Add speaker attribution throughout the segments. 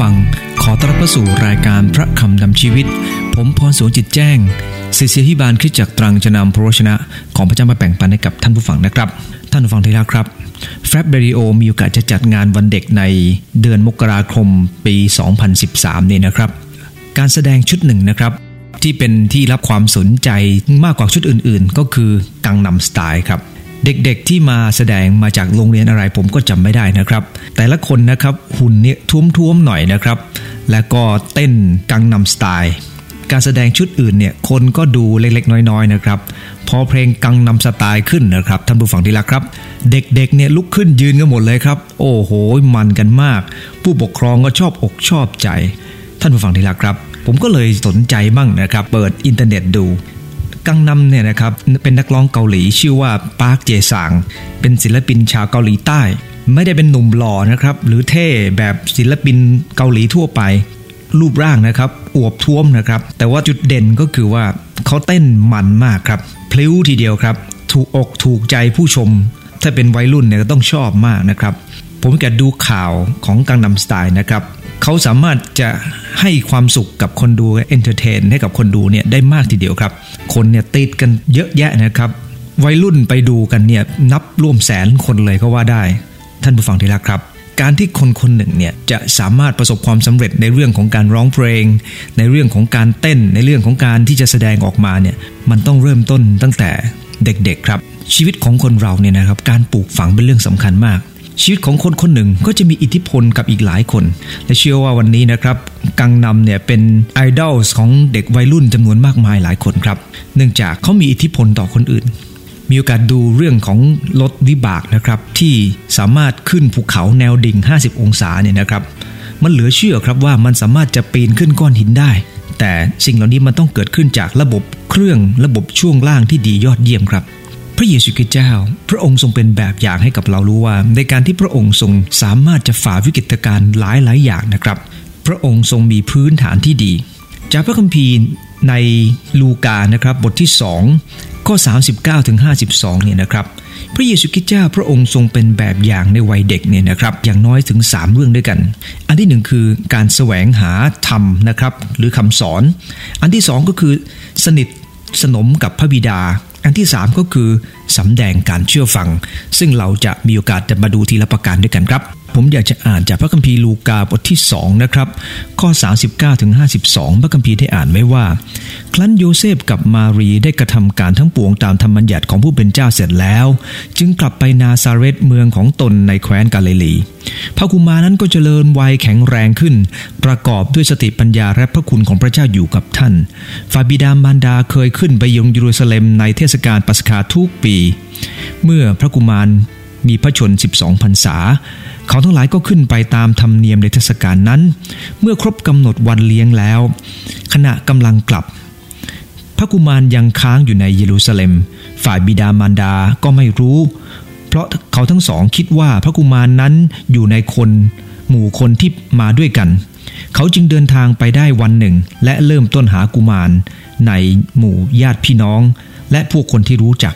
Speaker 1: ฟัง ขอต้อนรับเข้าสู่รายการพระคำนำชีวิต ผมพรสวนจิตแจ้งศิษยาพิบาลคริสจักตรังจะนำพระวชนะ ของพระเจ้ามาแบ่งปันให้กับท่านผู้ฟังนะครับ ท่านผู้ฟังที่รักครับแฟบเบริโอมีโอกาสจะจัดงานวันเด็กในเดือนมกราคมปี 2013 นี่นะครับ การแสดงชุดหนึ่งนะครับที่เป็นที่รับความสนใจมากกว่าชุดอื่นๆ ก็คือกังนำสไตล์ครับ เด็กๆที่มาแสดงมาจากโรงเรียนอะไรผมก็จำไม่ได้นะครับ แต่ละคนนะครับหุ่นเนี่ยท้วมๆหน่อยนะครับ และก็เต้นกังนำสไตล์ การแสดงชุดอื่นเนี่ยคนก็ดูเล็กๆ น้อยๆนะครับ พอเพลงกังนำสไตล์ขึ้นนะครับท่านผู้ฟังที่รักครับ เด็กๆเนี่ยลุกขึ้นยืนกันหมดเลยครับ โอ้โหมันกันมาก ผู้ปกครองก็ชอบอกชอบใจ ท่านผู้ฟังที่รักครับ ผมก็เลยสนใจบ้างนะครับ เปิดอินเทอร์เน็ตดู กังนำเนี่ยนะครับเป็นนักร้องเกาหลีชื่อว่าปาร์คเจซางเป็นศิลปินชาวเกาหลีใต้ ไม่ได้เป็นหนุ่มหล่อนะครับหรือเท่แบบศิลปินเกาหลีทั่วไป รูปร่างนะครับอวบท้วมนะครับ แต่ว่าจุดเด่นก็คือว่าเขาเต้นมันมากครับพลิ้วทีเดียวครับ ถูกอกถูกใจผู้ชม ถ้าเป็นวัยรุ่นเนี่ยก็ต้องชอบมากนะครับ ผมแกดูข่าวของกังนัมสไตล์นะครับ เขาสามารถจะให้ความสุขกับคนดู entertain ให้กับคนดูเนี่ยได้มากทีเดียวครับ คนเนี่ยติดกันเยอะแยะนะครับ วัยรุ่นไปดูกันเนี่ยนับร่วมแสนคนเลยก็ว่าได้ ท่านผู้ฟังที่รักครับ การที่คนคนหนึ่งเนี่ยจะสามารถประสบความสำเร็จในเรื่องของการร้องเพลง ในเรื่องของการเต้น ในเรื่องของการที่จะแสดงออกมาเนี่ยมันต้องเริ่มต้นตั้งแต่เด็กๆครับ ชีวิตของคนเราเนี่ยนะครับการปลูกฝังเป็นเรื่องสำคัญมาก ชีวิตของคนคนหนึ่งก็จะมีอิทธิพลกับอีกหลายคน และเชื่อว่าวันนี้นะครับ กังนำเนี่ยเป็นไอดอลของเด็กวัยรุ่นจำนวนมากมายหลายคนครับ เนื่องจากเขามีอิทธิพลต่อคนอื่น มีโอกาสดูเรื่องของรถวิบากนะครับ ที่สามารถขึ้นภูเขาแนวดิ่ง 50 องศาเนี่ยนะครับ มันเหลือเชื่อครับว่ามันสามารถจะปีนขึ้นก้อนหินได้ แต่สิ่งเหล่านี้มันต้องเกิดขึ้นจากระบบเครื่องระบบช่วงล่างที่ดียอดเยี่ยมครับ ระเยซูคริสต์เจ้า พระองค์ทรงเป็นแบบอย่างให้กับเรารู้ว่า ในการที่พระองค์ทรงสามารถจะฝ่าวิกฤตการณ์หลายหลายอย่างนะครับ พระองค์ทรงมีพื้นฐานที่ดี จากพระคัมภีร์ในลูกานะครับบทที่ 2 ข้อ 39ถึง52เนี่ยนะครับพระเยซูคริสต์เจ้าพระองค์ทรงเป็นแบบอย่างในวัยเด็กเนี่ยนะครับอย่างน้อยถึง 3 เรื่องด้วยกัน อันที่หนึ่งคือการแสวงหาธรรมนะครับหรือคำสอน อันที่สองก็คือสนิทสนมกับพระบิดา อันที่ 3 ก็คือสำแดงการเชื่อฟัง ซึ่งเราจะมีโอกาสจะมาดูทีละประการด้วยกันครับ ผมอยากจะอ่านจากพระคัมภีร์ลูกาบทที่2นะครับข้อ 39ถึง52 พระคัมภีร์ได้อ่านไว้ว่า ครั้นโยเซฟกับมารีได้กระทำการทั้งปวงตามธรรมบัญญัติของผู้เป็นเจ้าเสร็จแล้ว จึงกลับไปนาซาเรตเมืองของตนในแคว้นกาลิลีพระกุมานั้นก็เจริญวัยแข็งแรงขึ้น ประกอบด้วยสติปัญญาและพระคุณของพระเจ้าอยู่กับท่านฝ่าบิดามารดาเคยขึ้นไปยังเยรูซาเล็มในเทศกาลปัสกาทุกปี เมื่อพระกุมารมีพระชน 12พรรษา เขาทั้งหลายก็ขึ้นไปตามธรรมเนียมในเทศกาลนั้น เมื่อครบกำหนดวันเลี้ยงแล้ว ขณะกำลังกลับ พระกุมารยังค้างอยู่ในเยรูซาเล็ม ฝ่ายบิดามารดาก็ไม่รู้ เพราะเขาทั้งสองคิดว่าพระกุมารนั้นอยู่ในคนหมู่คนที่มาด้วยกัน เขาจึงเดินทางไปได้วันหนึ่ง และเริ่มต้นหากุมารในหมู่ญาติพี่น้อง และพวกคนที่รู้จัก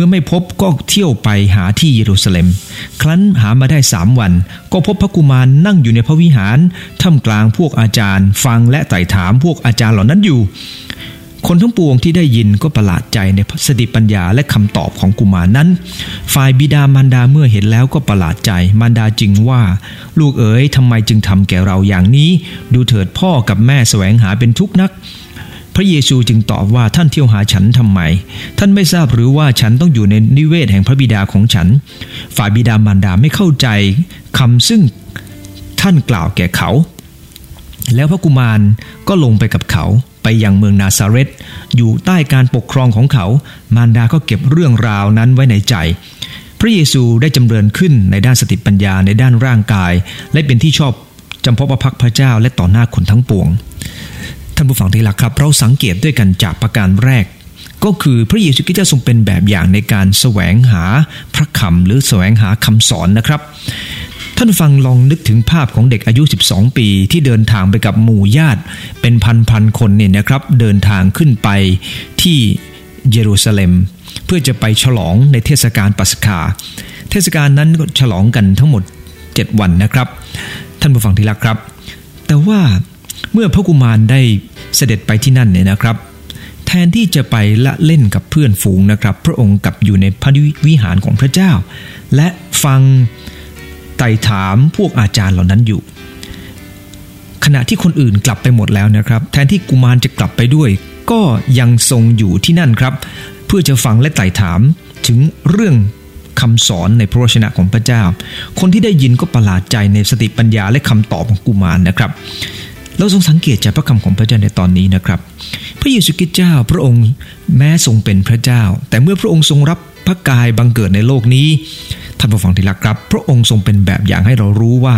Speaker 1: มื่อไม่พบก็เที่ยวไปหาที่เยรูซาเล็ม ครั้นหามาได้สามวัน ก็พบพระกุมารนั่งอยู่ในพระวิหารท่ามกลางพวกอาจารย์ ฟังและไต่ถามพวกอาจารย์เหล่านั้นอยู่ คนทั้งปวงที่ได้ยินก็ประหลาดใจในสติปัญญาและคำตอบของกุมารนั้น ฝ่ายบิดามารดาเมื่อเห็นแล้วก็ประหลาดใจ มารดาจึงว่า ลูกเอ๋ยทำไมจึงทำแก่เราอย่างนี้ ดูเถิดพ่อกับแม่แสวงหาเป็นทุกข์นัก ระเยซูจึงตอบว่าท่านเที่ยวหาฉันทำไม ท่านไม่ทราบหรือว่าฉันต้องอยู่ในนิเวศแห่งพระบิดาของฉัน ฝ่ายบิดามารดาไม่เข้าใจคำซึ่งท่านกล่าวแก่เขา แล้วพระกุมารก็ลงไปกับเขาไปยังเมืองนาซาเรตอยู่ใต้การปกครองของเขา มารดาก็เก็บเรื่องราวนั้นไว้ในใจ พระเยซูได้จำเริญขึ้นในด้านสติปัญญาในด้านร่างกาย และเป็นที่ชอบจำพาะประพักพระเจ้าและต่อหน้าคนทั้งปวง ท่านผู้ฟังที่รักครับ เราสังเกตด้วยกันจากประการแรก ก็คือพระเยซูคริสต์ทรงเป็นแบบอย่างในการแสวงหาพระคำหรือแสวงหาคำสอนนะครับ ท่านฟังลองนึกถึงภาพของเด็กอายุ 12 ปี ที่เดินทางไปกับหมู่ญาติ เป็นพันๆคนเนี่ยนะครับ เดินทางขึ้นไปที่เยรูซาเล็ม เพื่อจะไปฉลองในเทศกาลปัสกา เทศกาลนั้นฉลองกันทั้งหมด 7 วันนะครับ ท่านผู้ฟังที่รักครับ แต่ว่า เมื่อพระกุมารได้เสด็จไปที่นั่นเนี่ยนะครับ แทนที่จะไปละเล่นกับเพื่อนฝูงนะครับ พระองค์กลับอยู่ในพระวิหารของพระเจ้า และฟังไต่ถามพวกอาจารย์เหล่านั้นอยู่ ขณะที่คนอื่นกลับไปหมดแล้วนะครับ แทนที่กุมารจะกลับไปด้วย ก็ยังทรงอยู่ที่นั่นครับ เพื่อจะฟังและไต่ถามถึงเรื่องคำสอนในพระวจนะของพระเจ้า คนที่ได้ยินก็ประหลาดใจในสติปัญญาและคำตอบของกุมารนะครับ เราทรงสังเกตจากพระคำของพระเจ้าในตอนนี้นะครับ พระเยซูคริสต์เจ้าพระองค์แม้ทรงเป็นพระเจ้า แต่เมื่อพระองค์ทรงรับพระกายบังเกิดในโลกนี้ท่านผู้ฟังที่รักครับ พระองค์ทรงเป็นแบบอย่างให้เรารู้ว่า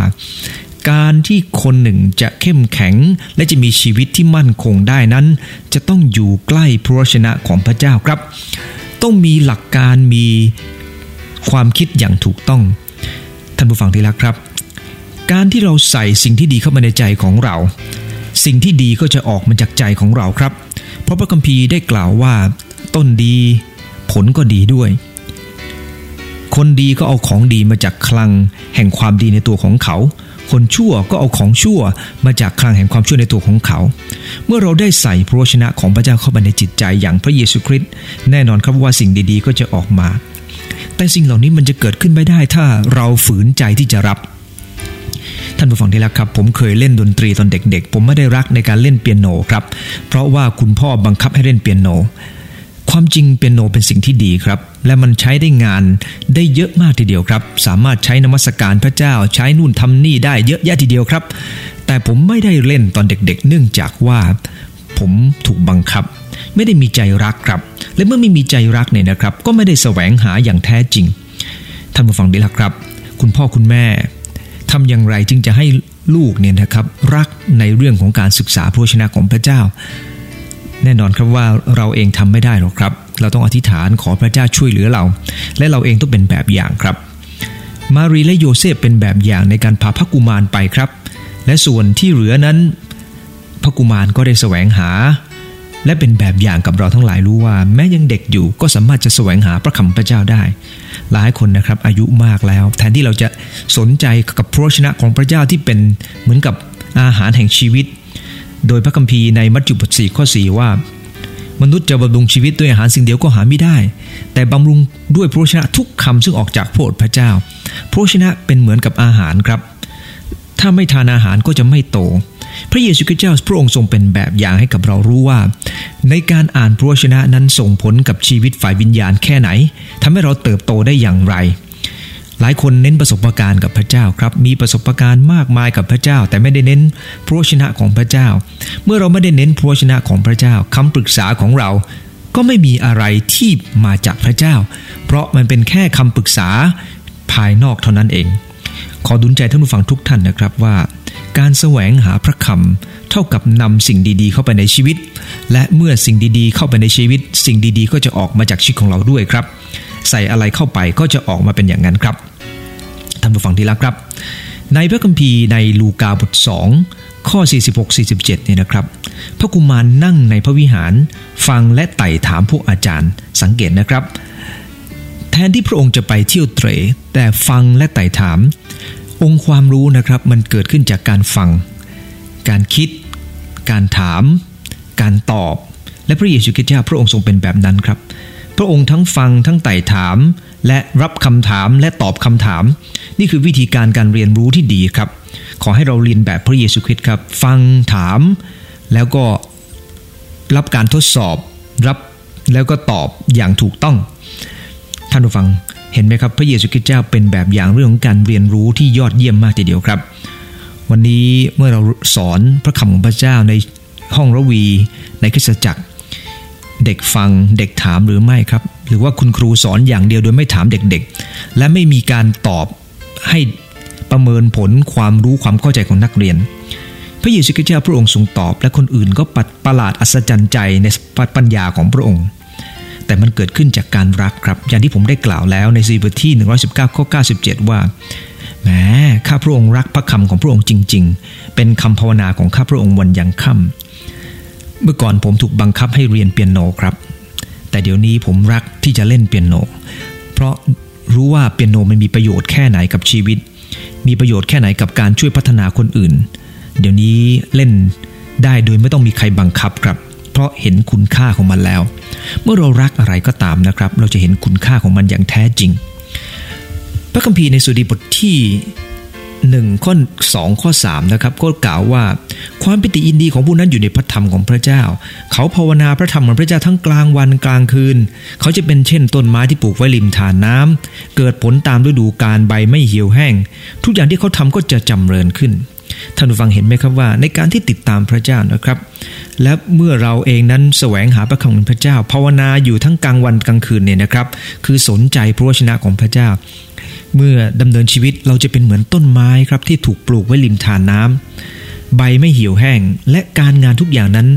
Speaker 1: การที่คนหนึ่งจะเข้มแข็ง และจะมีชีวิตที่มั่นคงได้นั้น จะต้องอยู่ใกล้พระวจนะของพระเจ้าครับ ต้องมีหลักการมีความคิดอย่างถูกต้อง ท่านผู้ฟังที่รักครับ การที่เราใส่สิ่งที่ดีเข้ามาในใจของเรา สิ่งที่ดีก็จะออกมาจากใจของเราครับ เพราะพระคัมภีร์ได้กล่าวว่า ต้นดี ผลก็ดีด้วย คนดีก็เอาของดีมาจากคลัง แห่งความดีในตัวของเขา คนชั่วก็เอาของชั่วมาจากคลังแห่งความชั่วในตัวของเขา เมื่อเราได้ใส่พระวชนะของพระเจ้าเข้าไปในจิตใจอย่างพระเยซูคริสต์แน่นอนครับว่าสิ่งดีๆ ก็จะออกมา แต่สิ่งเหล่านี้มันจะเกิดขึ้นไม่ได้ถ้าเราฝืนใจที่จะรับ ท่านผู้ฟังที่รักครับ ผมเคยเล่นดนตรีตอนเด็กๆ ผมไม่ได้รักในการเล่นเปียโนครับ เพราะว่าคุณพ่อบังคับให้เล่นเปียโน ความจริงเปียโนเป็นสิ่งที่ดีครับ และมันใช้ได้งานได้เยอะมากทีเดียวครับ สามารถใช้นมัสการพระเจ้าใช้นู่นทำนี่ได้เยอะแยะทีเดียวครับ แต่ผมไม่ได้เล่นตอนเด็กๆ เนื่องจากว่า ผมถูกบังคับ ไม่ได้มีใจรักครับ และเมื่อไม่มีใจรักเนี่ยนะครับ ก็ไม่ได้แสวงหาอย่างแท้จริงท่านผู้ฟังดีละครับ คุณพ่อคุณแม่ ทำอย่างไรจึงจะให้ลูกเนี่ยนะครับรักในเรื่องของการศึกษาพระวจนะของพระเจ้า แน่นอนครับว่าเราเองทำไม่ได้หรอกครับ เราต้องอธิษฐานขอพระเจ้าช่วยเหลือเรา และเราเองต้องเป็นแบบอย่างครับ มารีและโยเซฟเป็นแบบอย่างในการพาพระกุมารไปครับ และส่วนที่เหลือนั้น พระกุมารก็ได้แสวงหา และเป็นแบบอย่างกับเราทั้งหลายรู้ว่า แม้ยังเด็กอยู่ก็สามารถจะแสวงหาพระคำพระเจ้าได้ หลายคนนะครับอายุมากแล้ว แทนที่เราจะสนใจกับพระวจนะของพระเจ้าที่เป็นเหมือนกับอาหารแห่งชีวิต โดยพระคัมภีร์ในมัทธิวบทสี่ข้อ4ว่ามนุษย์จะบำรุงชีวิตด้วยอาหารสิ่งเดียวก็หาไม่ได้ แต่บำรุงด้วยพระวจนะทุกคำซึ่งออกจากโอษฐ์พระเจ้าพระวจนะเป็นเหมือนกับอาหารครับ ถ้าไม่ทานอาหารก็จะไม่โต พระเยซูคริสต์เจ้าพระองค์ทรงเป็นแบบอย่างให้กับเรารู้ว่า ในการอ่านพระวจนะนั้นส่งผลกับชีวิตฝ่ายวิญญาณแค่ไหนทำให้เราเติบโตได้อย่างไร หลายคนเน้นประสบการณ์กับพระเจ้าครับ มีประสบการณ์มากมายกับพระเจ้า แต่ไม่ได้เน้นพระวจนะของพระเจ้า เมื่อเราไม่ได้เน้นพระวจนะของพระเจ้าคำปรึกษาของเราก็ไม่มีอะไรที่มาจากพระเจ้า เพราะมันเป็นแค่คำปรึกษาภายนอกเท่านั้นเอง ขอดุลใจท่านผู้ฟังทุกท่านนะครับว่า การแสวงหาพระคำเท่ากับนำสิ่งดีๆ เข้าไปในชีวิต และเมื่อสิ่งดีๆ เข้าไปในชีวิต สิ่งดีๆ ก็จะออกมาจากชีวิตของเราด้วยครับ ใส่อะไรเข้าไปก็จะออกมาเป็นอย่างนั้นครับท่านผู้ฟังที่รักครับ ในพระคัมภีร์ในลูกาบท2ข้อ 46-47เนี่ยนะครับ พระกุมารนั่งในพระวิหาร ฟังและไต่ถามพวกอาจารย์สังเกตนะครับ แทนที่พระองค์จะไปเที่ยวเตรแต่ฟังและไต่ถาม องค์ความรู้นะครับมันเกิดขึ้นจากการฟัง การคิด การถาม การตอบ และพระเยซูคริสต์เจ้าพระองค์ทรงเป็นแบบนั้นครับ พระองค์ทั้งฟังทั้งไต่ถาม และรับคำถามและตอบคำถาม นี่คือวิธีการการเรียนรู้ที่ดีครับ ขอให้เราเรียนแบบพระเยซูคริสต์ครับ ฟังถาม แล้วก็รับการทดสอบ รับแล้วก็ตอบอย่างถูกต้อง ท่านผู้ฟัง เห็นไหมครับพระเยซูคริสต์เจ้าเป็นแบบอย่างเรื่องของการเรียนรู้ที่ยอดเยี่ยมมากทีเดียวครับ วันนี้เมื่อเราสอนพระคำของพระเจ้าในห้องระวีในคริสตจักร เด็กฟังเด็กถามหรือไม่ครับ หรือว่าคุณครูสอนอย่างเดียวโดยไม่ถามเด็กๆ และไม่มีการตอบให้ประเมินผลความรู้ความเข้าใจของนักเรียน พระเยซูคริสต์เจ้าพระองค์ทรงตอบ และคนอื่นก็ปัดประหลาดอัศจรรย์ใจในปัญญาของพระองค์ แต่มันเกิดขึ้นจากการรักครับ อย่างที่ผมได้กล่าวแล้วในซีบทที่ 119 ข้อ 97 ว่าแหมข้าพระองค์รักพระคำของพระองค์จริง ๆ เป็นคำภาวนาของข้าพระองค์วันยังค่ำเมื่อก่อนผมถูกบังคับให้เรียนเปียโนครับ แต่เดี๋ยวนี้ผมรักที่จะเล่นเปียโน เพราะรู้ว่าเปียโนมันมีประโยชน์แค่ไหนกับชีวิต มีประโยชน์แค่ไหนกับการช่วยพัฒนาคนอื่น เดี๋ยวนี้เล่นได้โดยไม่ต้องมีใครบังคับครับ ราะเห็นคุณค่าของมันแล้ว เมื่อเรารักอะไรก็ตามนะครับ เราจะเห็นคุณค่าของมันอย่างแท้จริง พระคัมภีร์ในสุดีบทที่1ข้อ2ข้อ3นะครับก็กล่าวว่า ความปิติยินดีของผู้นั้นอยู่ในพระธรรมของพระเจ้า เขาภาวนาพระธรรมของพระเจ้าทั้งกลางวันกลางคืน เขาจะเป็นเช่นต้นไม้ที่ปลูกไว้ริมทานน้ำเกิดผลตามฤดูกาลใบไม่เหี่ยวแห้ง ทุกอย่างที่เขาทำก็จะจำเริญขึ้น ท่านฟังเห็นไหมครับว่า ในการที่ติดตามพระเจ้านะครับ และเมื่อเราเองนั้นแสวงหาพระคำของพระเจ้า ภาวนาอยู่ทั้งกลางวันกลางคืนเนี่ยนะครับ คือสนใจพระวจนะของพระเจ้า เมื่อดำเนินชีวิตเราจะเป็นเหมือนต้นไม้ครับที่ถูกปลูกไว้ริมทานน้ำใบไม่เหี่ยวแห้ง และการงานทุกอย่างนั้น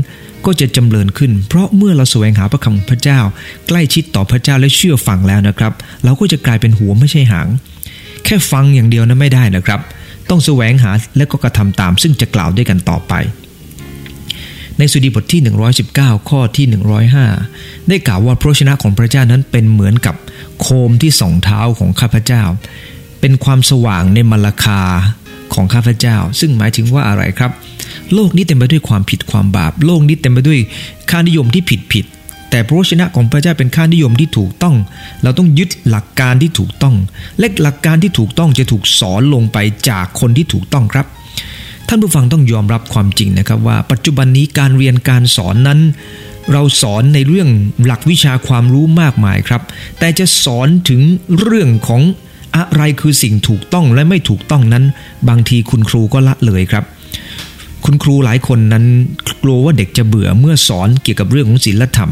Speaker 1: ก็จะจำเริญขึ้น เพราะเมื่อเราแสวงหาพระคำพระเจ้า ใกล้ชิดต่อพระเจ้าและเชื่อฟังแล้วนะครับ เราก็จะกลายเป็นหัวไม่ใช่หาง แค่ฟังอย่างเดียวนั้นไม่ได้นะครับ ต้องแสวงหาและก็กระทำตามซึ่งจะกล่าวด้วยกันต่อไป ในสุดีบทที่ 119 ข้อที่ 105 ได้กล่าวว่าพระชนะของพระเจ้านั้นเป็นเหมือนกับโคมที่สองเท้าของข้าพเจ้า เป็นความสว่างในมรคาของข้าพเจ้า ซึ่งหมายถึงว่าอะไรครับ โลกนี้เต็มไปด้วยความผิดความบาป โลกนี้เต็มไปด้วยค่านิยมที่ผิดผิด แต่พระวจนะของพระเจ้าเป็นค่านิยมที่ถูกต้อง เราต้องยึดหลักการที่ถูกต้อง และหลักการที่ถูกต้องจะถูกสอนลงไปจากคนที่ถูกต้องครับ ท่านผู้ฟังต้องยอมรับความจริงนะครับว่า ปัจจุบันนี้การเรียนการสอนนั้น เราสอนในเรื่องหลักวิชาความรู้มากมายครับ แต่จะสอนถึงเรื่องของอะไรคือสิ่งถูกต้องและไม่ถูกต้องนั้น บางทีคุณครูก็ละเลยครับ คุณครูหลายคนนั้นกลัวว่าเด็กจะเบื่อเมื่อสอนเกี่ยวกับเรื่องของศีลธรรม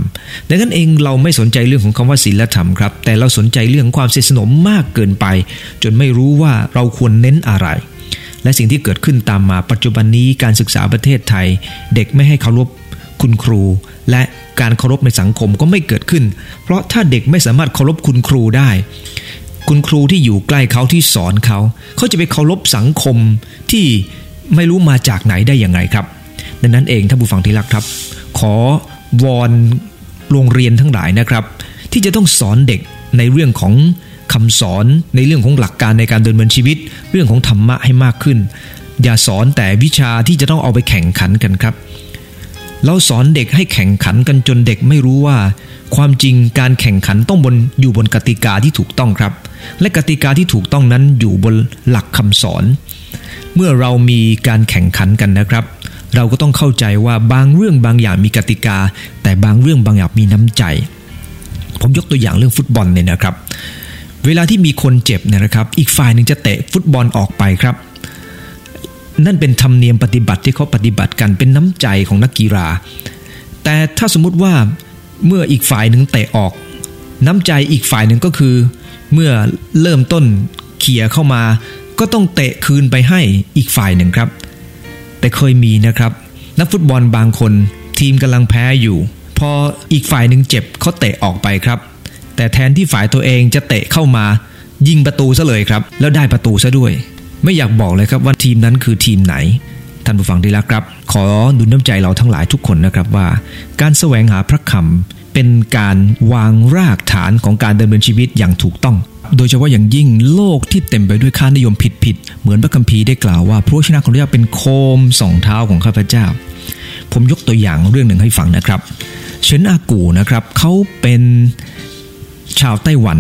Speaker 1: ดังนั้นเองเราไม่สนใจเรื่องของคำว่าศีลธรรมครับ แต่เราสนใจเรื่องความสนิทสนมมากเกินไป จนไม่รู้ว่าเราควรเน้นอะไร และสิ่งที่เกิดขึ้นตามมาปัจจุบันนี้การศึกษาประเทศไทย เด็กไม่ให้เคารพคุณครู และการเคารพในสังคมก็ไม่เกิดขึ้น เพราะถ้าเด็กไม่สามารถเคารพคุณครูได้คุณครูที่อยู่ใกล้เขาที่สอนเขา เขาจะไปเคารพสังคมที่ ไม่รู้มาจากไหนได้อย่างไรครับ ดังนั้นเองท่านผู้ฟังที่รักครับ ขอวอนโรงเรียนทั้งหลายนะครับ ที่จะต้องสอนเด็กในเรื่องของคำสอนในเรื่องของหลักการในการเดินเนินชีวิต เรื่องของธรรมะให้มากขึ้น อย่าสอนแต่วิชาที่จะต้องเอาไปแข่งขันกันครับ เราสอนเด็กให้แข่งขันกันจนเด็กไม่รู้ว่า ความจริงการแข่งขันต้องบนอยู่บนกติกาที่ถูกต้องครับ และกติกาที่ถูกต้องนั้นอยู่บนหลักคำสอน เมื่อเรามีการแข่งขันกันนะครับ เราก็ต้องเข้าใจว่าบางเรื่องบางอย่างมีกติกา แต่บางเรื่องบางอย่างมีน้ำใจ ผมยกตัวอย่างเรื่องฟุตบอลเนี่ยนะครับ เวลาที่มีคนเจ็บเนี่ยนะครับ อีกฝ่ายหนึ่งจะเตะฟุตบอลออกไปครับ นั่นเป็นธรรมเนียมปฏิบัติที่เขาปฏิบัติกันเป็นน้ำใจของนักกีฬา แต่ถ้าสมมติว่าเมื่ออีกฝ่ายหนึ่งเตะออก น้ำใจอีกฝ่ายหนึ่งก็คือ เมื่อเริ่มต้นเขี่ยเข้ามา ก็ต้องเตะคืนไปให้อีกฝ่ายหนึ่งครับ แต่เคยมีนะครับ นักฟุตบอลบางคนทีมกำลังแพ้อยู่ พออีกฝ่ายหนึ่งเจ็บเขาเตะออกไปครับ แต่แทนที่ฝ่ายตัวเองจะเตะเข้ามา ยิงประตูซะเลยครับ แล้วได้ประตูซะด้วย ไม่อยากบอกเลยครับว่าทีมนั้นคือทีมไหนท่านผู้ฟังที่รักครับ ขอดุลน้ำใจเราทั้งหลายทุกคนนะครับว่า การแสวงหาพระคำเป็นการวางรากฐานของการดำเนินชีวิตอย่างถูกต้อง โดยเฉพาะอย่างยิ่งโลกที่เต็มไปด้วยค่านิยมผิดๆเหมือนพระคัมภีร์ได้กล่าวว่าพระชนะของพระเจ้าเป็นโคมสองเท้าของข้าพเจ้า ผมยกตัวอย่างเรื่องหนึ่งให้ฟังนะครับ เฉินอากูนะครับเขาเป็นชาวไต้หวัน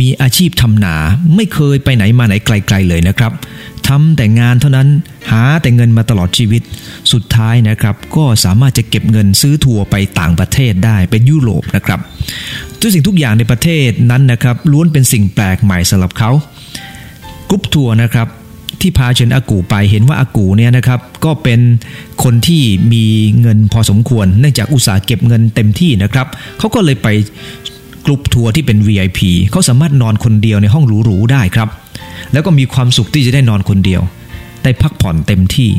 Speaker 1: มีอาชีพทำนาไม่เคยไปไหนมาไหนไกล ๆเลยนะครับทำแต่งานเท่านั้นหาแต่เงินมาตลอดชีวิต สุดท้ายนะครับ ก็สามารถจะเก็บเงินซื้อทัวร์ไปต่างประเทศได้เป็นยุโรปนะครับ ทุกสิ่งทุกอย่างในประเทศนั้นนะครับล้วนเป็นสิ่งแปลกใหม่สำหรับเขากรุ๊ปทัวร์นะครับที่พาเชิญอากูไปเห็นว่าอากูเนี่ยนะครับก็เป็นคนที่มีเงินพอสมควร เนื่องจากอุตส่าห์เก็บเงินเต็มที่นะครับเขาก็เลยไปกลุ่มทัวร์ที่เป็น VIP เขาสามารถนอนคนเดียวในห้องหรูๆได้ครับ แล้วก็มีความสุขที่จะได้นอนคนเดียว ได้พักผ่อนเต็มที่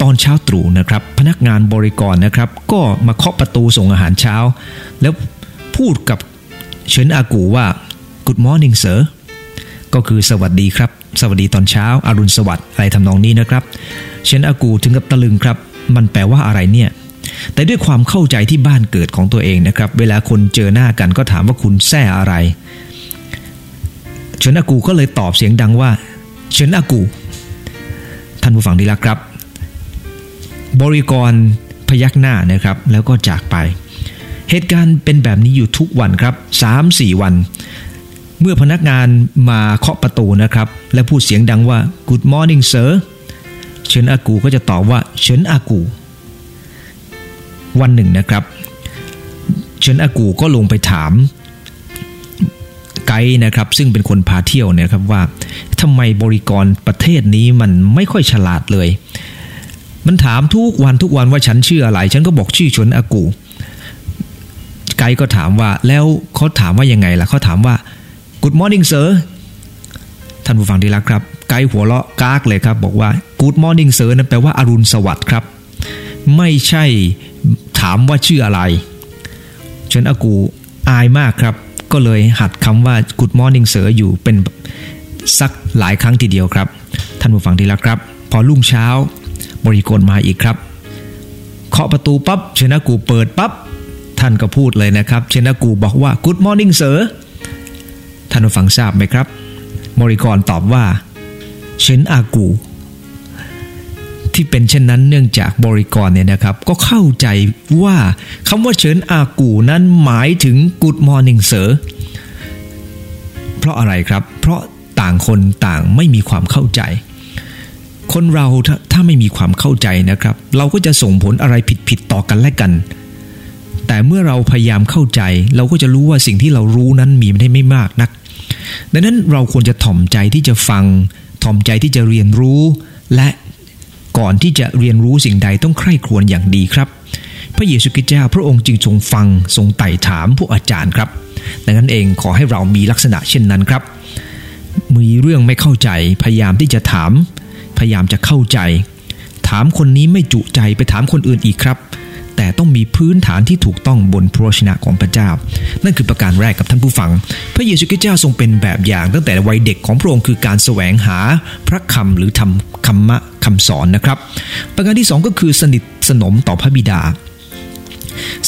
Speaker 1: ตอนเช้าตรู่นะครับ พนักงานบริกรนะครับ ก็มาเคาะประตูส่งอาหารเช้า แล้ว พูดกับเฉินอากูว่า Good morning sir ก็คือสวัสดีครับ สวัสดีตอนเช้าอารุณสวัสดิ์อะไรทำนองนี้นะครับ เฉินอากูถึงกับตะลึงครับ มันแปลว่าอะไรเนี่ย แต่ด้วยความเข้าใจที่บ้านเกิดของตัวเองนะครับ เวลาคนเจอหน้ากันก็ถามว่าคุณแซ่อะไร เฉินอากูก็เลยตอบเสียงดังว่า เฉินอากู ท่านผู้ฟังที่รักครับ บริกรพยักหน้านะครับ แล้วก็จากไป เหตุการณ์เป็นแบบนี้อยู่ทุกวันครับ 3-4 วัน เมื่อพนักงานมาเคาะประตูนะครับ และพูดเสียงดังว่า Good morning sir เฉินอากูก็จะตอบว่าเฉินอากู วันหนึ่งนะครับเฉินอากูก็ลงไปถามไกด์นะครับ ซึ่งเป็นคนพาเที่ยวเนี่ยครับว่าทำไมบริกรประเทศนี้มันไม่ค่อยฉลาดเลย มันถามทุกวันทุกวันว่าฉันชื่ออะไร ฉันก็บอกชื่อเฉินอากู กด์ก็ถามว่าแล้วเขาถามว่ายังไงล่ะเขาถามว่า Good morning sir ท่านผู้ฟังที่รักครับ ไกด์หัวเราะกากเลยครับบอกว่า Good morning sir นั้นแปลว่าอารุณสวัสดิ์ครับ ไม่ใช่ถามว่าชื่ออะไรเฉินอากูอายมากครับ ก็เลยหัดคำว่า Good morning sir อยู่เป็นสักหลายครั้งทีเดียวครับ ท่านผู้ฟังที่รักครับ พอรุ่งเช้า บริกรมาอีกครับ เคาะประตูปับ๊บเชนากูเปิดปับ๊บ ท่านก็พูดเลยนะครับ เชนากูบอกว่า Good morning sir ท่านผู้ฟังทราบไหมครับบริกรตอบว่าเชนอากู ที่เป็นเช่นนั้นเนื่องจากบริกรเนี่ยนะครับ ก็เข้าใจว่าคำว่าเชิญอากูนั้นหมายถึง Good morning sir เพราะอะไรครับ เพราะต่างคนต่างไม่มีความเข้าใจ คนเราถ้าถ้าไม่มีความเข้าใจนะครับ เราก็จะส่งผลอะไรผิดๆต่อกันและกัน แต่เมื่อเราพยายามเข้าใจ เราก็จะรู้ว่าสิ่งที่เรารู้นั้นมีไม่ได้ไม่มากนัก ดังนั้นเราควรจะถ่อมใจที่จะฟัง ถ่อมใจที่จะเรียนรู้ และก่อนที่จะเรียนรู้สิ่งใดต้องใคร่ครวญอย่างดีครับ พระเยซูคริสต์เจ้าพระองค์จึงทรงฟังทรงไต่ถามผู้อาจารย์ครับ ดังนั้นเองขอให้เรามีลักษณะเช่นนั้นครับ มีเรื่องไม่เข้าใจพยายามที่จะถาม พยายามจะเข้าใจ ถามคนนี้ไม่จุใจไปถามคนอื่นอีกครับ แต่ต้องมีพื้นฐานที่ถูกต้องบนพระวจนะของพระเจ้า นั่นคือประการแรกกับท่านผู้ฟัง พระเยซูคริสต์เจ้าทรงเป็นแบบอย่าง ตั้งแต่วัยเด็กของพระองค์คือการแสวงหาพระคำหรือทำคำมะคำสอนนะครับ ประการที่สองก็คือสนิทสนมต่อพระบิดา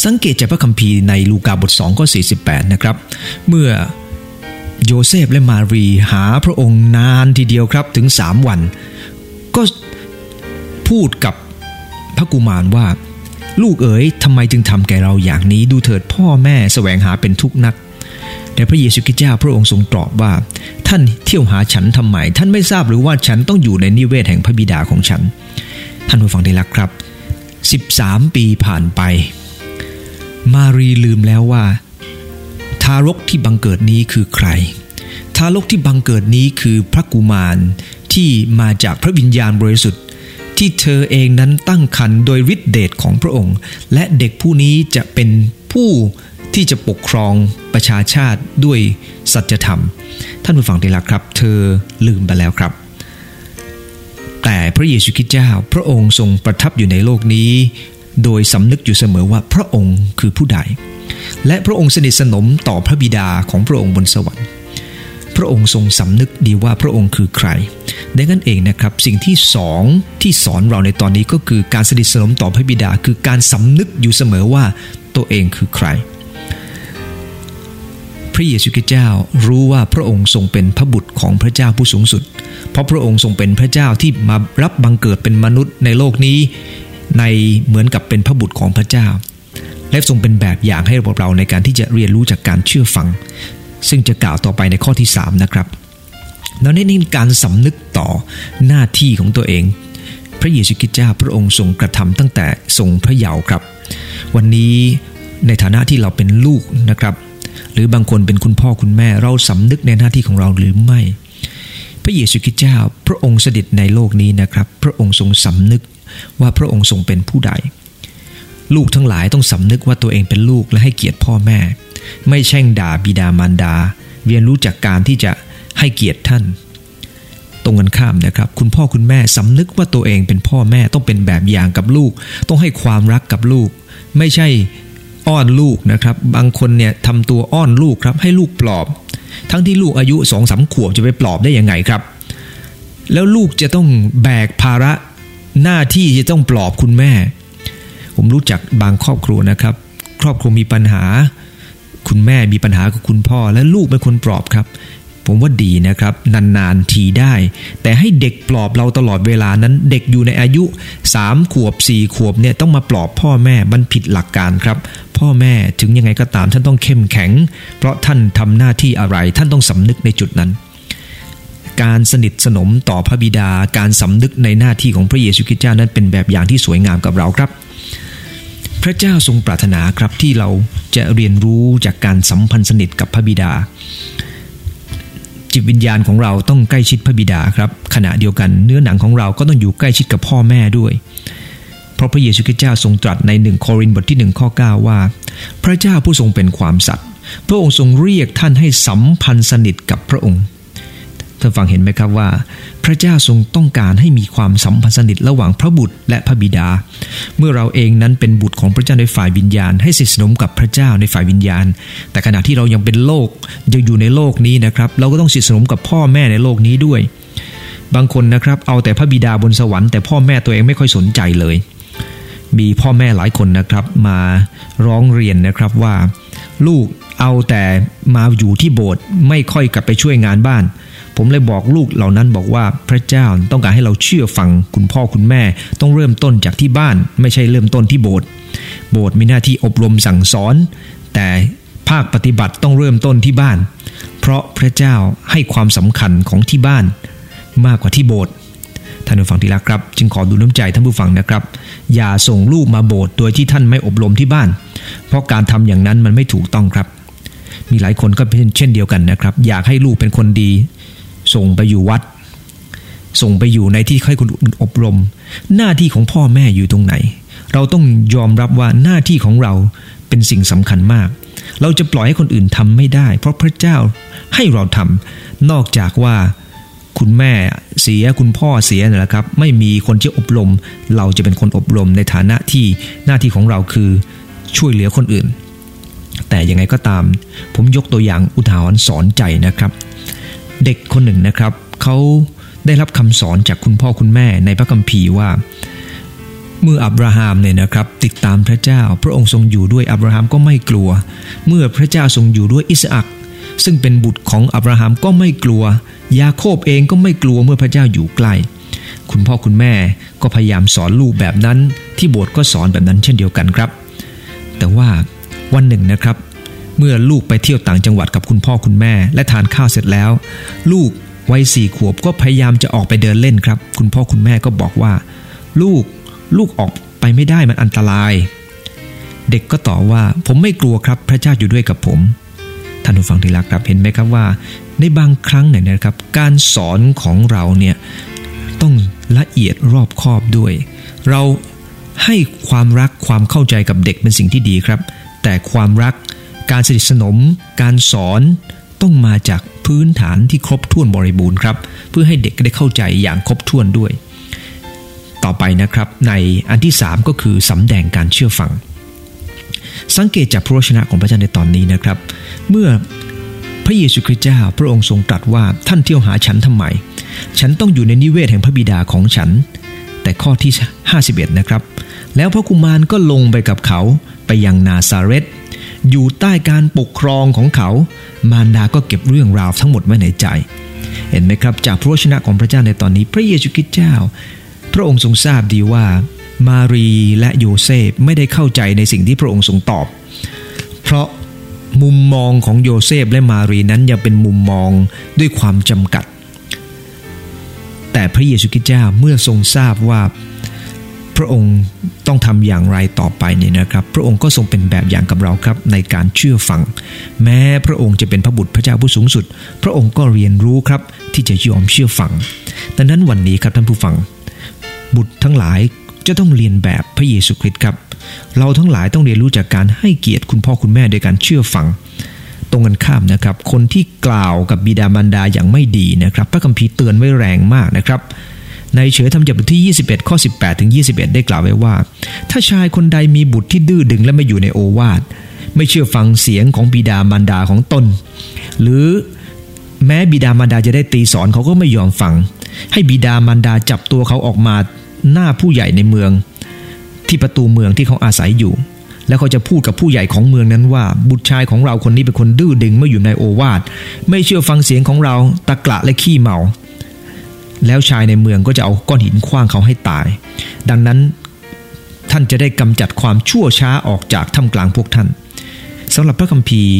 Speaker 1: สังเกตจากพระคัมภีร์ในลูกาบท2ข้อ48 นะครับ เมื่อโยเซฟและมารีหาพระองค์นานทีเดียวครับถึงสามวัน ก็พูดกับพระกุมารว่า ลูกเอ๋ยทำไมจึงทำแก่เราอย่างนี้ดูเถิดพ่อแม่แสวงหาเป็นทุกข์นักแต่พระเยซูคริสต์เจ้าพระองค์ทรงตอบว่า ท่านเที่ยวหาฉันทำไม ท่านไม่ทราบหรือว่าฉันต้องอยู่ในนิเวศแห่งพระบิดาของฉัน ท่านผู้ฟังได้รักครับ 13 ปีผ่านไป มารีลืมแล้วว่า ทารกที่บังเกิดนี้คือใคร ทารกที่บังเกิดนี้คือพระกุมารที่มาจากพระวิญญาณบริสุทธิ์ ที่เธอเองนั้นตั้งครรภ์โดยฤทธิเดชของพระองค์ และเด็กผู้นี้จะเป็นผู้ที่จะปกครองประชาชาติด้วยสัจธรรม ท่านผู้ฟังที่รักครับ เธอลืมไปแล้วครับ แต่พระเยซูคริสต์เจ้าพระองค์ทรงประทับอยู่ในโลกนี้ โดยสำนึกอยู่เสมอว่าพระองค์คือผู้ใด และพระองค์สนิทสนมต่อพระบิดาของพระองค์บนสวรรค์ พระองค์ทรงสำนึกดีว่าพระองค์คือใคร ดังนั้นเองนะครับสิ่งที่สองที่สอนเราในตอนนี้ก็คือการสนิทสนมต่อพระบิดา คือการสำนึกอยู่เสมอว่าตัวเองคือใคร พระเยซูคริสต์เจ้ารู้ว่าพระองค์ทรงเป็นพระบุตรของพระเจ้าผู้สูงสุด เพราะพระองค์ทรงเป็นพระเจ้าที่มารับบังเกิดเป็นมนุษย์ในโลกนี้ในเหมือนกับเป็นพระบุตรของพระเจ้าและทรงเป็นแบบอย่างให้เราในการที่จะเรียนรู้จากการเชื่อฟัง ซึ่งจะกล่าวต่อไปในข้อที่ 3 นะครับแล้วนี่การสำนึกต่อหน้าที่ของตัวเอง พระเยซูคริสต์เจ้าพระองค์ทรงกระทำตั้งแต่ทรงพระเยาว์ครับ วันนี้ในฐานะที่เราเป็นลูกนะครับ หรือบางคนเป็นคุณพ่อคุณแม่เราสำนึกในหน้าที่ของเราหรือไม่ พระเยซูคริสต์เจ้าพระองค์เสด็จในโลกนี้นะครับ พระองค์ทรงสำนึกว่าพระองค์ทรงเป็นผู้ใด ลูกทั้งหลายต้องสำนึกว่าตัวเองเป็นลูกและให้เกียรติพ่อแม่ ไม่แช่งด่าบิดามารดา เรียนรู้จากการที่จะให้เกียรติท่าน ตรงกันข้ามนะครับ คุณพ่อคุณแม่สำนึกว่าตัวเองเป็นพ่อแม่ต้องเป็นแบบอย่างกับลูก ต้องให้ความรักกับลูก ไม่ใช่อ้อนลูกนะครับ บางคนเนี่ยทำตัวอ้อนลูกครับให้ลูกปลอบ ทั้งที่ลูกอายุสองสามขวบจะไปปลอบได้ยังไงครับ แล้วลูกจะต้องแบกภาระหน้าที่จะต้องปลอบคุณแม่ ผมรู้จักบางครอบครัวนะครับ ครอบครัวมีปัญหา คุณแม่มีปัญหากับคุณพ่อ และลูกเป็นคนปลอบครับ ผมว่าดีนะครับ นานๆทีได้ แต่ให้เด็กปลอบเราตลอดเวลานั้น เด็กอยู่ในอายุ 3 ขวบ 4 ขวบเนี่ยต้องมาปลอบพ่อแม่มันผิดหลักการครับพ่อแม่ถึงยังไงก็ตามท่านต้องเข้มแข็ง เพราะท่านทำหน้าที่อะไรท่านต้องสำนึกในจุดนั้น การสนิทสนมต่อพระบิดา การสำนึกในหน้าที่ของพระเยซูคริสต์เจ้านั้นเป็นแบบอย่างที่สวยงามกับเราครับ ระเจ้าทรงปรารถนาครับที่เราจะเรียนรู้จากการสัมพันธ์สนิทกับพระบิดา จิตวิญญาณของเราต้องใกล้ชิดพระบิดาครับ ขณะเดียวกันเนื้อหนังของเราก็ต้องอยู่ใกล้ชิดกับพ่อแม่ด้วย เพราะพระเยซูคริสต์เจ้าทรงตรัสในหนึ่งโครินธ์บทที่หนึ่งข้อ9ว่า พระเจ้าผู้ทรงเป็นความสัตย์พระองค์ทรงเรียกท่านให้สัมพันธ์สนิทกับพระองค์ ท่านฟังเห็นไหมครับว่า พระเจ้าทรงต้องการให้มีความสัมพันธ์สนิทระหว่างพระบุตรและพระบิดา เมื่อเราเองนั้นเป็นบุตรของพระเจ้าในฝ่ายวิญญาณ ให้สิทสนมกับพระเจ้าในฝ่ายวิญญาณ แต่ขณะที่เรายังเป็นโลกยังอยู่ในโลกนี้นะครับ เราก็ต้องสิทสนมกับพ่อแม่ในโลกนี้ด้วย บางคนนะครับเอาแต่พระบิดาบนสวรรค์แต่พ่อแม่ตัวเองไม่ค่อยสนใจเลย มีพ่อแม่หลายคนนะครับมาร้องเรียนนะครับว่า ลูกเอาแต่มาอยู่ที่โบสถ์ไม่ค่อยกลับไปช่วยงานบ้าน ผมเลยบอกลูกเหล่านั้นบอกว่าพระเจ้าต้องการให้เราเชื่อฟังคุณพ่อคุณแม่ ต้องเริ่มต้นจากที่บ้าน ไม่ใช่เริ่มต้นที่โบสถ์โบสถ์มีหน้าที่อบรมสั่งสอน แต่ภาคปฏิบัติต้องเริ่มต้นที่บ้าน เพราะพระเจ้าให้ความสำคัญของที่บ้าน มากกว่าที่โบสถ์ท่านผู้ฟังที่รักครับ จึงขอดูน้ำใจท่านผู้ฟังนะครับ อย่าส่งลูกมาโบสถ์โดยที่ท่านไม่อบรมที่บ้าน เพราะการทำอย่างนั้นมันไม่ถูกต้องครับ มีหลายคนก็เป็นเช่นเดียวกันนะครับ อยากให้ลูกเป็นคนดี ส่งไปอยู่วัด ส่งไปอยู่ในที่ให้คนอื่นอบรม หน้าที่ของพ่อแม่อยู่ตรงไหน เราต้องยอมรับว่าหน้าที่ของเราเป็นสิ่งสำคัญมาก เราจะปล่อยให้คนอื่นทำไม่ได้ เพราะพระเจ้าให้เราทำนอกจากว่าคุณแม่เสียคุณพ่อเสียนี่แหละครับ ไม่มีคนที่อบรม เราจะเป็นคนอบรมในฐานะที่หน้าที่ของเราคือช่วยเหลือคนอื่น แต่ยังไงก็ตาม ผมยกตัวอย่างอุทาหรณ์สอนใจนะครับ เด็กคนหนึ่งนะครับเขาได้รับคำสอนจากคุณพ่อคุณแม่ในพระคัมภีร์ว่า เมื่ออับราฮัมเนี่ยนะครับ ติดตามพระเจ้า พระองค์ทรงอยู่ด้วยอับราฮัมก็ไม่กลัว เมื่อพระเจ้าทรงอยู่ด้วยอิสอักซึ่งเป็นบุตรของอับราฮัมก็ไม่กลัว ยาโคบเองก็ไม่กลัวเมื่อพระเจ้าอยู่ใกล้ คุณพ่อคุณแม่ก็พยายามสอนลูกแบบนั้น ที่โบสถ์ก็สอนแบบนั้นเช่นเดียวกันครับ แต่ว่าวันหนึ่งนะครับ เมื่อลูกไปเที่ยวต่างจังหวัดกับคุณพ่อคุณแม่ และทานข้าวเสร็จแล้ว ลูกวัยสี่ขวบก็พยายามจะออกไปเดินเล่นครับ คุณพ่อคุณแม่ก็บอกว่า ลูกลูกออกไปไม่ได้มันอันตราย เด็กก็ตอบว่าผมไม่กลัวครับพระเจ้าอยู่ด้วยกับผมท่านผู้ฟังที่รักครับเห็นไหมครับว่า ในบางครั้งเนี่ยนะครับ การสอนของเราเนี่ยต้องละเอียดรอบคอบด้วย เราให้ความรักความเข้าใจกับเด็กเป็นสิ่งที่ดีครับ แต่ความรัก การสนิทสนม การสอนต้องมาจากพื้นฐานที่ครบถ้วนบริบูรณ์ครับ เพื่อให้เด็กได้เข้าใจอย่างครบถ้วนด้วย ต่อไปนะครับในอันที่ 3 ก็คือสำแดงการเชื่อฟัง สังเกตจากพระวจนะของพระเจ้าในตอนนี้นะครับ เมื่อพระเยซูคริสต์เจ้าพระองค์ทรงตรัสว่าท่านเที่ยวหาฉันทำไม ฉันต้องอยู่ในนิเวศแห่งพระบิดาของฉัน แต่ข้อที่ 51 นะครับ แล้วพระกุมารก็ลงไปกับเขาไปยังนาซาเรต อยู่ใต้การปกครองของเขา มารดาก็เก็บเรื่องราวทั้งหมดไว้ในใจ เห็นไหมครับ จากพระวจนะของพระเจ้าในตอนนี้ พระเยซูคริสต์เจ้า พระองค์ทรงทราบดีว่า มารีและโยเซฟไม่ได้เข้าใจในสิ่งที่พระองค์ทรงตอบ เพราะมุมมองของโยเซฟและมารีนั้นยังเป็นมุมมองด้วยความจำกัด แต่พระเยซูคริสต์เจ้าเมื่อทรงทราบว่า พระองค์ต้องทำอย่างไรต่อไปเนี่ยนะครับ พระองค์ก็ทรงเป็นแบบอย่างกับเราครับในการเชื่อฟัง แม้พระองค์จะเป็นพระบุตรพระเจ้าผู้สูงสุด พระองค์ก็เรียนรู้ครับที่จะยอมเชื่อฟังดังนั้นวันนี้ครับท่านผู้ฟัง บุตรทั้งหลายจะต้องเรียนแบบพระเยซูคริสต์ครับ เราทั้งหลายต้องเรียนรู้จากการให้เกียรติคุณพ่อคุณแม่โดยการเชื่อฟัง ตรงกันข้ามนะครับ คนที่กล่าวกับบิดามารดาอย่างไม่ดีนะครับ พระคัมภีร์เตือนไว้แรงมากนะครับ ในเฉยธรรมจับทที่ 21 ข้อ 18 ถึง 21 ได้กล่าวไว้ว่า ถ้าชายคนใดมีบุตรที่ดื้อดึงและไม่อยู่ในโอวาท ไม่เชื่อฟังเสียงของบิดามารดาของตน หรือแม้บิดามารดาจะได้ตีสอนเขาก็ไม่ยอมฟัง ให้บิดามารดาจับตัวเขาออกมาหน้าผู้ใหญ่ในเมือง ที่ประตูเมืองที่เขาอาศัยอยู่ แล้วเขาจะพูดกับผู้ใหญ่ของเมืองนั้นว่า บุตรชายของเราคนนี้เป็นคนดื้อดึงเมื่ออยู่ในโอวาท ไม่เชื่อฟังเสียงของเราตะกละและขี้เมา แล้วชายในเมืองก็จะเอาก้อนหินคว้างเขาให้ตาย ดังนั้นท่านจะได้กำจัดความชั่วช้าออกจากท่ามกลางพวกท่านสำหรับพระคัมภีร์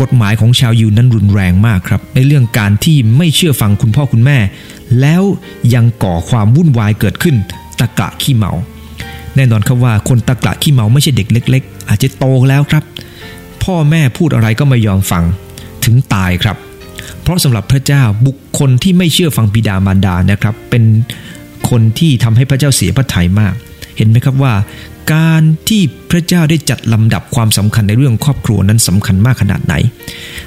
Speaker 1: กฎหมายของชาวยิวนั้นรุนแรงมากครับ ในเรื่องการที่ไม่เชื่อฟังคุณพ่อคุณแม่ แล้วยังก่อความวุ่นวายเกิดขึ้น ตะกะขี้เมา แน่นอนครับว่าคนตะกะขี้เมาไม่ใช่เด็กเล็ก ๆ อาจจะโตแล้วครับ พ่อแม่พูดอะไรก็ไม่ยอมฟังถึงตายครับ เพราะสำหรับพระเจ้าบุคคลที่ไม่เชื่อฟังบิดามารดานะครับ เป็นคนที่ทำให้พระเจ้าเสียพระทัยมาก เห็นไหมครับว่า การที่พระเจ้าได้จัดลำดับความสำคัญในเรื่องครอบครัวนั้นสำคัญมากขนาดไหน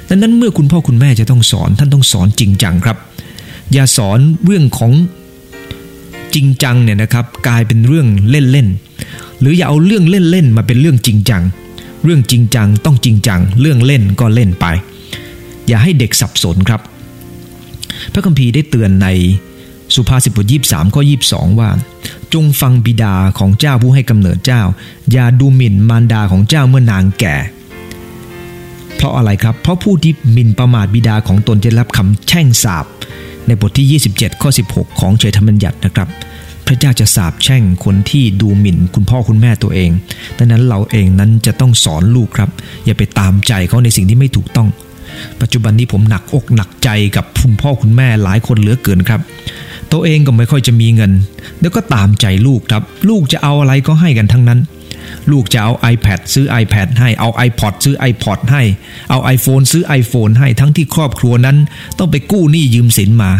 Speaker 1: ดังนั้นเมื่อคุณพ่อคุณแม่จะต้องสอนท่านต้องสอนจริงจังครับ อย่าสอนเรื่องของจริงจังเนี่ยนะครับกลายเป็นเรื่องเล่นๆหรืออย่าเอาเรื่องเล่นๆมาเป็นเรื่องจริงจัง เรื่องจริงจังต้องจริงจัง เรื่องเล่นก็เล่นไป อย่าให้เด็กสับสนครับ พระคัมภีร์ได้เตือนในสุภาษิตบทยี่สามข้อยีสองว่า จงฟังบิดาของเจ้าผู้ให้กำเนิดเจ้า อย่าดูหมิ่นมารดาของเจ้าเมื่อนางแก่ เพราะอะไรครับ เพราะผู้ที่หมิ่นประมาทบิดาของตนจะรับคำแช่งสาปในบทที่ 27ข้อ16 ของเฉยธรรมัญญัตินะครับ พระเจ้าจะสาปแช่งคนที่ดูหมิ่นคุณพ่อคุณแม่ตัวเองดังนั้นเราเองนั้นจะต้องสอนลูกครับ อย่าไปตามใจเขาในสิ่งที่ไม่ถูกต้อง ปัจจุบันนี้ผมหนักอกหนักใจกับคุณพ่อคุณแม่หลายคนเหลือเกินครับ ตัวเองก็ไม่ค่อยจะมีเงิน แล้วก็ตามใจลูกครับ ลูกจะเอาอะไรก็ให้กันทั้งนั้น ลูกจะเอา iPad ซื้อ iPad ให้ เอา iPod ซื้อ iPod ให้ เอา iPhone ซื้อ iPhone ให้ ทั้งที่ครอบครัวนั้น ต้องไปกู้หนี้ยืมสินมา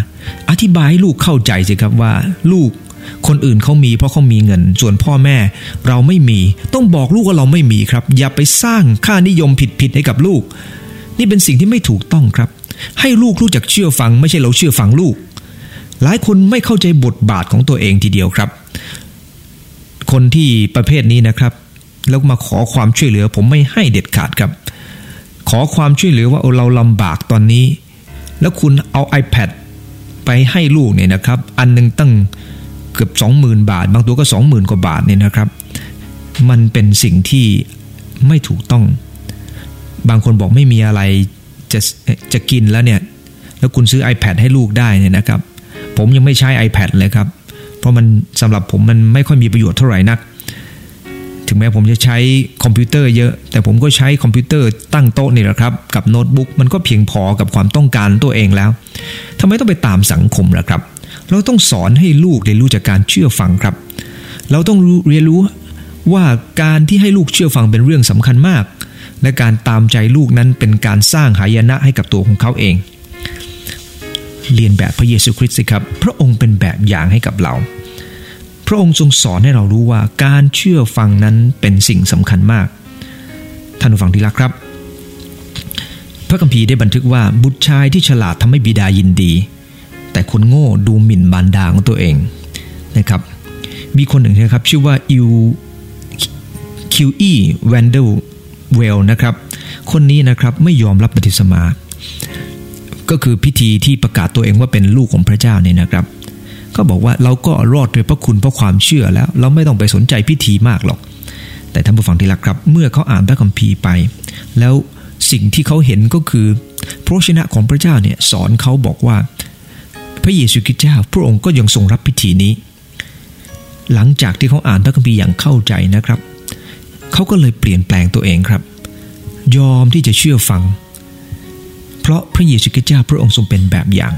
Speaker 1: อธิบายให้ลูกเข้าใจสิครับว่า ลูกคนอื่นเขามีเพราะเขามีเงิน ส่วนพ่อแม่เราไม่มี ต้องบอกลูกว่าเราไม่มีครับ อย่าไปสร้างค่านิยมผิดๆให้กับลูก นี่เป็นสิ่งที่ไม่ถูกต้องครับ ให้ลูกรู้จักเชื่อฟัง ไม่ใช่เราเชื่อฟังลูก หลายคนไม่เข้าใจบทบาทของตัวเองทีเดียวครับ คนที่ประเภทนี้นะครับ แล้วมาขอความช่วยเหลือ ผมไม่ให้เด็ดขาดครับ ขอความช่วยเหลือว่าเราลำบากตอนนี้ แล้วคุณเอา iPad ไปให้ลูกเนี่ยนะครับ อันหนึงตั้งเกือบ 20,000 บาท บางตัวก็ 20,000 กว่าบาทเนี่ยนะครับ มันเป็นสิ่งที่ไม่ถูกต้อง บางคนบอกไม่มีอะไรจะจะกินแล้วเนี่ยแล้วคุณซื้อ iPad ให้ลูกได้เนี่ยนะครับ ผมยังไม่ใช้ iPad เลยครับ เพราะมันสำหรับผมมันไม่ค่อยมีประโยชน์เท่าไหร่นัก ถึงแม้ผมจะใช้คอมพิวเตอร์เยอะ แต่ผมก็ใช้คอมพิวเตอร์ตั้งโต๊ะนี่แหละครับ กับโน้ตบุ๊กมันก็เพียงพอกับความต้องการตัวเองแล้วทำไมต้องไปตามสังคมล่ะครับ เราต้องสอนให้ลูกเรียนรู้จากการเชื่อฟังครับ เราต้องเรียนรู้ว่าการที่ให้ลูกเชื่อฟังเป็นเรื่องสำคัญมาก และการตามใจลูกนั้นเป็นการสร้างหายนะให้กับตัวของเขาเอง เรียนแบบพระเยซูคริสต์สิครับ พระองค์เป็นแบบอย่างให้กับเรา พระองค์ทรงสอนให้เรารู้ว่าการเชื่อฟังนั้นเป็นสิ่งสำคัญมาก ท่านผู้ฟังที่รักครับ พระคัมภีร์ได้บันทึกว่าบุตรชายที่ฉลาดทำให้บิดายินดี แต่คนโง่ดูหมิ่นมารดาของตัวเองนะครับมีคนหนึ่งนะครับชื่อว่าอิวคิวอีแวนเดล เวลนะครับ คนนี้นะครับไม่ยอมรับบัพติศมา ก็คือพิธีที่ประกาศตัวเองว่าเป็นลูกของพระเจ้าเนี่ยนะครับ ก็บอกว่าเราก็รอดด้วยพระคุณเพราะความเชื่อแล้ว เราไม่ต้องไปสนใจพิธีมากหรอก แต่ท่านผู้ฟังที่รักครับ เมื่อเขาอ่านพระคัมภีร์ไป แล้วสิ่งที่เขาเห็นก็คือพระชนะของพระเจ้าเนี่ยสอนเขาบอกว่า พระเยซูคริสต์เจ้าพระองค์ก็ยังทรงรับพิธีนี้ หลังจากที่เขาอ่านพระคัมภีร์อย่างเข้าใจนะครับ เขาก็เลยเปลี่ยนแปลงตัวเองครับ ยอมที่จะเชื่อฟัง เพราะพระเยซูคริสต์เจ้าพระองค์ทรงเป็นแบบอย่าง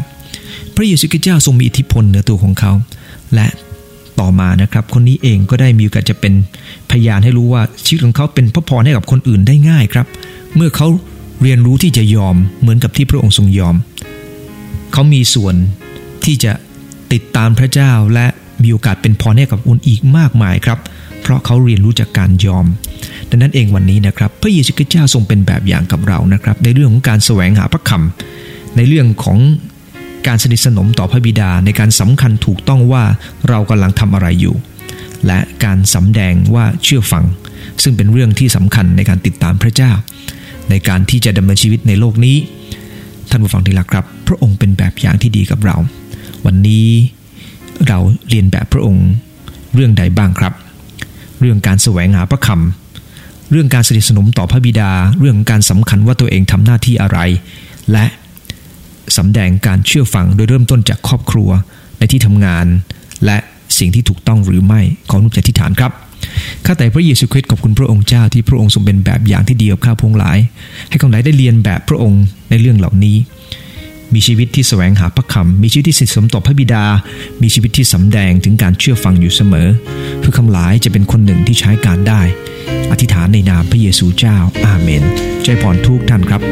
Speaker 1: พระเยซูคริสต์เจ้าทรงมีอิทธิพลเหนือตัวของเขา และต่อมานะครับ คนนี้เองก็ได้มีโอกาสจะเป็นพยานให้รู้ว่าชีวิตของเขาเป็นพระพรให้กับคนอื่นได้ง่ายครับ เมื่อเขาเรียนรู้ที่จะยอมเหมือนกับที่พระองค์ทรงยอม เขามีส่วนที่จะติดตามพระเจ้าและมีโอกาสเป็นพรให้กับคนอีกมากมายครับ เพราะเขาเรียนรู้จากการยอม ดังนั้นเองวันนี้นะครับ พระเยซูคริสต์เจ้าทรงเป็นแบบอย่างกับเรานะครับ ในเรื่องของการแสวงหาพระคำในเรื่องของการสนิทสนมต่อพระบิดาในการสำคัญถูกต้องว่าเรากำลังทำอะไรอยู่ และการสำแดงว่าเชื่อฟัง ซึ่งเป็นเรื่องที่สำคัญในการติดตามพระเจ้า ในการที่จะดำเนินชีวิตในโลกนี้ ท่านผู้ฟังที่รักครับ พระองค์เป็นแบบอย่างที่ดีกับเรา วันนี้เราเรียนแบบพระองค์เรื่องใดบ้างครับ เรื่องการแสวงหาพระคำเรื่องการสนิทสนมต่อพระบิดา เรื่องการสำคัญว่าตัวเองทำหน้าที่อะไร และสำแดงการเชื่อฟังโดยเริ่มต้นจากครอบครัวในที่ทำงาน และสิ่งที่ถูกต้องหรือไม่ของนุอธิฐานครับข้าแต่พระเยซูคริสต์ขอบคุณพระองค์เจ้าที่พระองค์ทรงเป็นแบบอย่างที่ดีกับข้าพงหลาย ให้ข้าหลายได้เรียนแบบพระองค์ในเรื่องเหล่านี้ มีชีวิตที่แสวงหาพระคำมีชีวิตที่สิทธิสมต่อพระบิดา มีชีวิตที่สำแดงถึงการเชื่อฟังอยู่เสมอเพื่อคำหลายจะเป็นคนหนึ่งที่ใช้การได้ อธิษฐานในนามพระเยซูเจ้า อาเมน ใจพรทุกท่านครับ